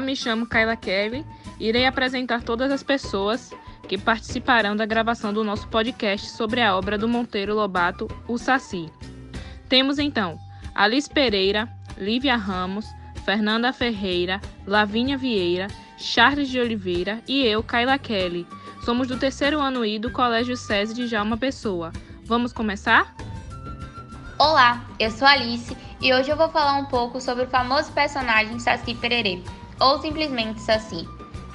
Me chamo Kayla Kelly irei apresentar todas as pessoas que participarão da gravação do nosso podcast sobre a obra do Monteiro Lobato, O Saci. Temos então Alice Pereira, Lívia Ramos, Fernanda Ferreira, Lavínia Vieira, Charles de Oliveira e eu, Kayla Kelly. Somos do terceiro ano I do Colégio SESI de Jalma Pessoa. Vamos começar? Olá, eu sou Alice e hoje eu vou falar um pouco sobre o famoso personagem Saci Pererê, ou simplesmente Saci.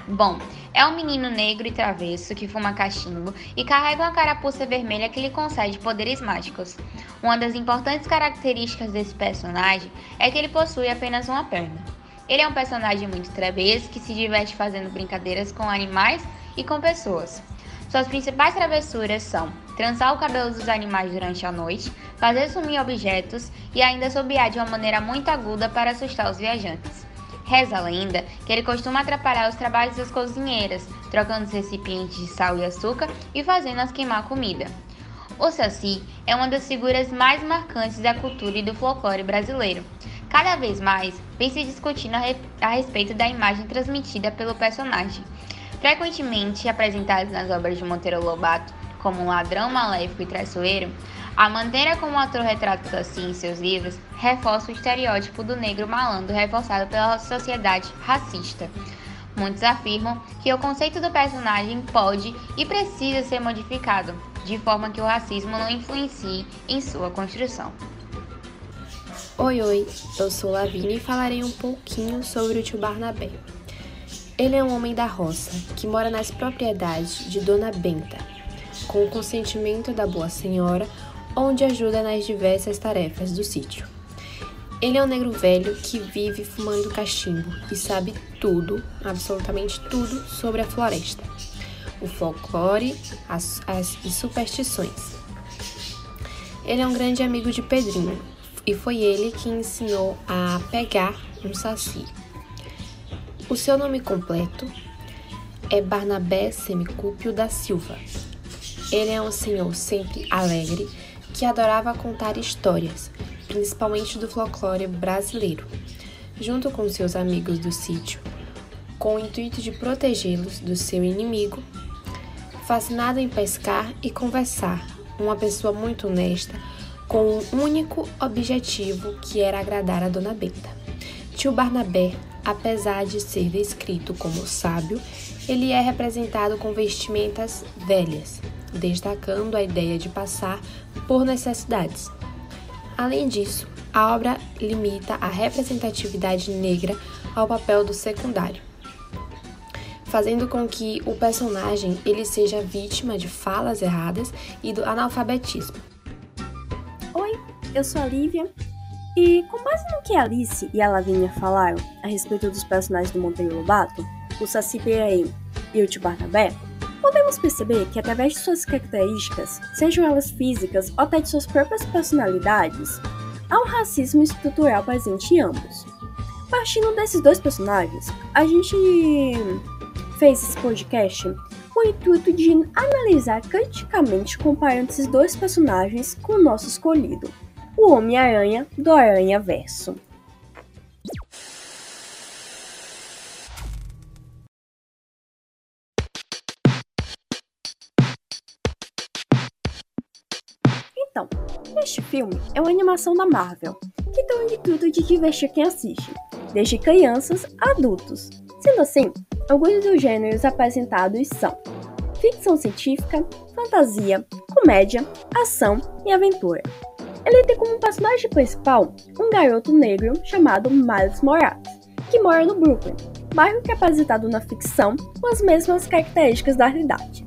Bom, é um menino negro e travesso que fuma cachimbo e carrega uma carapuça vermelha que lhe concede poderes mágicos. Uma das importantes características desse personagem é que ele possui apenas uma perna. Ele é um personagem muito travesso que se diverte fazendo brincadeiras com animais e com pessoas. Suas principais travessuras são trançar o cabelo dos animais durante a noite, fazer sumir objetos e ainda assobiar de uma maneira muito aguda para assustar os viajantes. Reza a lenda que ele costuma atrapalhar os trabalhos das cozinheiras, trocando os recipientes de sal e açúcar e fazendo-as queimar comida. O Saci é uma das figuras mais marcantes da cultura e do folclore brasileiro. Cada vez mais vem se discutindo a, re a respeito da imagem transmitida pelo personagem. Frequentemente apresentados nas obras de Monteiro Lobato como um ladrão maléfico e traiçoeiro, a maneira como o ator retrata Saci em seus livros reforça o estereótipo do negro malandro reforçado pela sociedade racista. Muitos afirmam que o conceito do personagem pode e precisa ser modificado, de forma que o racismo não influencie em sua construção. Oi, oi, eu sou Lavínia e falarei um pouquinho sobre o tio Barnabé. Ele é um homem da roça que mora nas propriedades de Dona Benta, com o consentimento da boa senhora, onde ajuda nas diversas tarefas do sítio. Ele é um negro velho que vive fumando cachimbo e sabe tudo, absolutamente tudo, sobre a floresta, o folclore as, as, e superstições. Ele é um grande amigo de Pedrinho e foi ele que ensinou a pegar um saci. O seu nome completo é Barnabé Semicúpio da Silva. Ele é um senhor sempre alegre que adorava contar histórias, principalmente do folclore brasileiro, junto com seus amigos do sítio, com o intuito de protegê-los do seu inimigo. Fascinado em pescar e conversar, uma pessoa muito honesta, com um único objetivo que era agradar a Dona Benta. Tio Barnabé Apesar de ser descrito como sábio, ele é representado com vestimentas velhas, destacando a ideia de passar por necessidades. Além disso, a obra limita a representatividade negra ao papel do secundário, fazendo com que o personagem ele seja vítima de falas erradas e do analfabetismo. Oi, eu sou a Lívia e com base no que Alice e a Lavínia falaram a respeito dos personagens do Monteiro Lobato, o Saci Pererê e o Tio Barnabé, podemos perceber que através de suas características, sejam elas físicas ou até de suas próprias personalidades, há um racismo estrutural presente em ambos. Partindo desses dois personagens, a gente fez esse podcast com o intuito de analisar criticamente comparando esses dois personagens com o nosso escolhido, o Homem-Aranha do Aranha Verso. Filme é uma animação da Marvel, que tem o intuito de divertir quem assiste, desde crianças a adultos. Sendo assim, alguns dos gêneros apresentados são ficção científica, fantasia, comédia, ação e aventura. Ele tem como personagem principal um garoto negro chamado Miles Morales, que mora no Brooklyn, bairro que é apresentado na ficção com as mesmas características da realidade.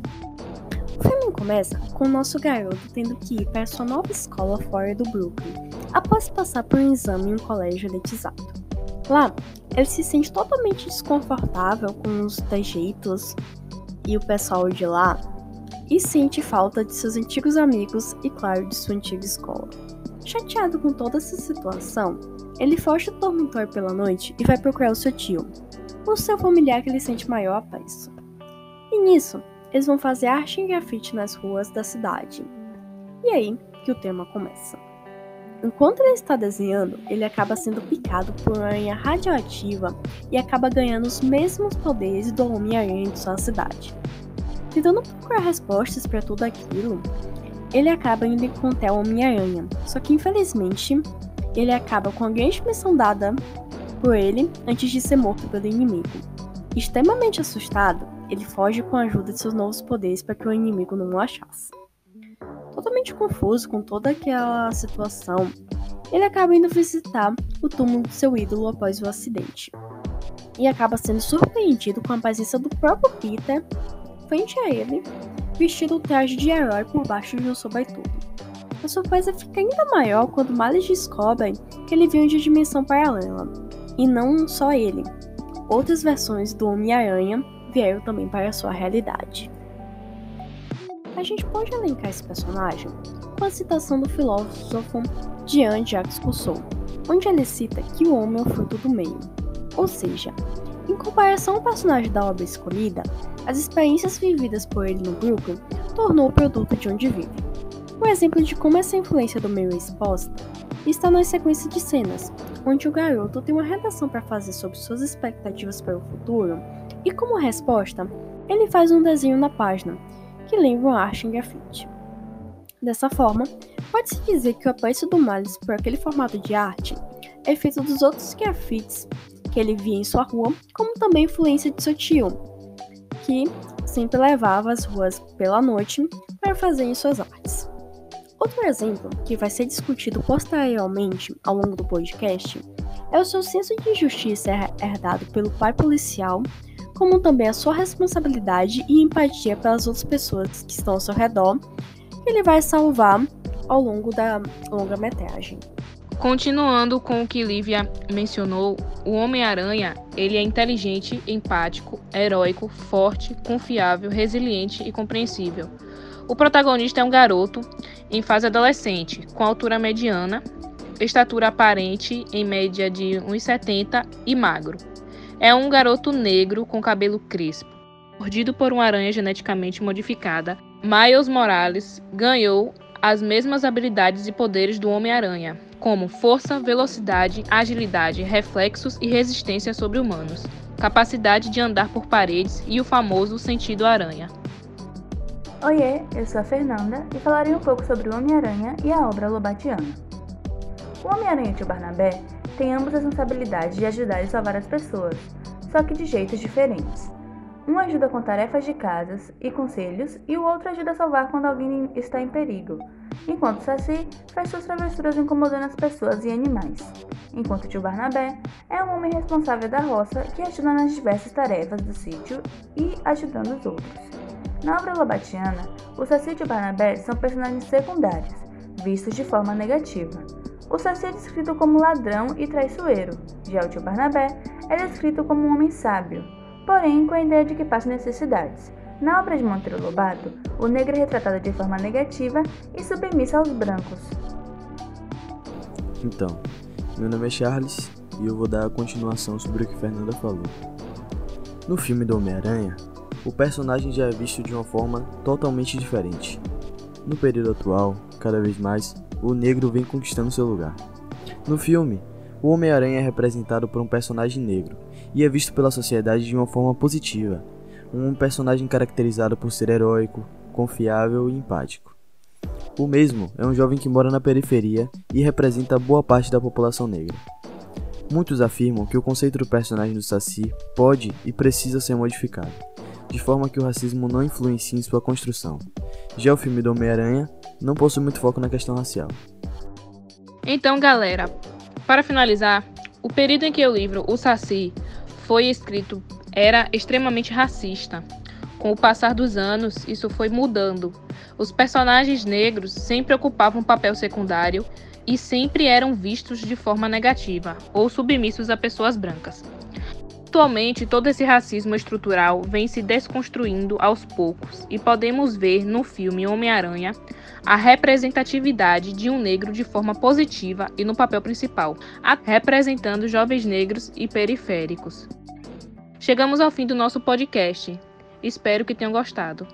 O filme começa com nosso garoto tendo que ir para sua nova escola fora do Brooklyn, após passar por um exame em um colégio elitizado. Lá, ele se sente totalmente desconfortável com os trejeitos e o pessoal de lá e sente falta de seus antigos amigos e, claro, de sua antiga escola. Chateado com toda essa situação, ele foge do dormitório pela noite e vai procurar o seu tio, o seu familiar que ele sente maior apreço. E nisso, eles vão fazer arte em grafite nas ruas da cidade. E aí que o tema começa. Enquanto ele está desenhando, ele acaba sendo picado por uma aranha radioativa e acaba ganhando os mesmos poderes do Homem-Aranha de sua cidade. Tentando procurar respostas para tudo aquilo, ele acaba indo encontrar o Homem-Aranha, só que infelizmente ele acaba com a grande missão dada por ele antes de ser morto pelo inimigo. Extremamente assustado, ele foge com a ajuda de seus novos poderes para que o inimigo não o achasse. Totalmente confuso com toda aquela situação, ele acaba indo visitar o túmulo do seu ídolo após o acidente. E acaba sendo surpreendido com a presença do próprio Peter frente a ele, vestido o traje de herói por baixo de um sobretudo. A surpresa fica ainda maior quando Miles descobre que ele veio de dimensão paralela, e não só ele. Outras versões do Homem-Aranha vieram também para a sua realidade. A gente pode elencar esse personagem com a citação do filósofo Jean-Jacques Rousseau, onde ele cita que o homem é o fruto do meio. Ou seja, em comparação ao personagem da obra escolhida, as experiências vividas por ele no grupo tornou o produto de onde vive. Um exemplo de como essa influência do meio é exposta está na sequência de cenas, onde o garoto tem uma redação para fazer sobre suas expectativas para o futuro, e como resposta, ele faz um desenho na página, que lembra uma arte em grafite. Dessa forma, pode-se dizer que o apreço do Miles por aquele formato de arte é feito dos outros grafites que ele via em sua rua, como também influência de seu tio, que sempre levava as ruas pela noite para fazer em suas artes. Outro exemplo, que vai ser discutido posteriormente ao longo do podcast, é o seu senso de justiça herdado pelo pai policial, como também a sua responsabilidade e empatia pelas outras pessoas que estão ao seu redor, ele vai salvar ao longo da longa-metragem. Continuando com o que Lívia mencionou, o Homem-Aranha, ele é inteligente, empático, heróico, forte, confiável, resiliente e compreensível. O protagonista é um garoto em fase adolescente, com altura mediana, estatura aparente em média de 1,70 e magro. É um garoto negro com cabelo crespo. Mordido por uma aranha geneticamente modificada, Miles Morales ganhou as mesmas habilidades e poderes do Homem-Aranha, como força, velocidade, agilidade, reflexos e resistência sobre humanos, capacidade de andar por paredes e o famoso sentido aranha. Oiê, eu sou a Fernanda e falarei um pouco sobre o Homem-Aranha e a obra Lobatiana. O Homem-Aranha e Tio Barnabé ambas a responsabilidade de ajudar e salvar as pessoas, só que de jeitos diferentes. Um ajuda com tarefas de casas e conselhos, e o outro ajuda a salvar quando alguém está em perigo, enquanto Saci faz suas travessuras incomodando as pessoas e animais. Enquanto tio Barnabé é um homem responsável da roça que ajuda nas diversas tarefas do sítio e ajudando os outros. Na obra lobatiana, o Saci e o Barnabé são personagens secundários, vistos de forma negativa. O Saci é descrito como ladrão e traiçoeiro, já o tio Barnabé é descrito como um homem sábio, porém com a ideia de que passa necessidades. Na obra de Monteiro Lobato, o negro é retratado de forma negativa e submissa aos brancos. Então, meu nome é Charles e eu vou dar a continuação sobre o que Fernanda falou. No filme do Homem-Aranha, o personagem já é visto de uma forma totalmente diferente. No período atual, cada vez mais, o negro vem conquistando seu lugar. No filme, o Homem-Aranha é representado por um personagem negro e é visto pela sociedade de uma forma positiva, um personagem caracterizado por ser heróico, confiável e empático. O mesmo é um jovem que mora na periferia e representa boa parte da população negra. Muitos afirmam que o conceito do personagem do Saci pode e precisa ser modificado de forma que o racismo não influencie em sua construção. Já o filme do Homem-Aranha não possui muito foco na questão racial. Então, galera, para finalizar, o período em que o livro O Saci foi escrito era extremamente racista. Com o passar dos anos, isso foi mudando. Os personagens negros sempre ocupavam um papel secundário e sempre eram vistos de forma negativa ou submissos a pessoas brancas. Atualmente, todo esse racismo estrutural vem se desconstruindo aos poucos e podemos ver no filme Homem-Aranha a representatividade de um negro de forma positiva e no papel principal, representando jovens negros e periféricos. Chegamos ao fim do nosso podcast. Espero que tenham gostado.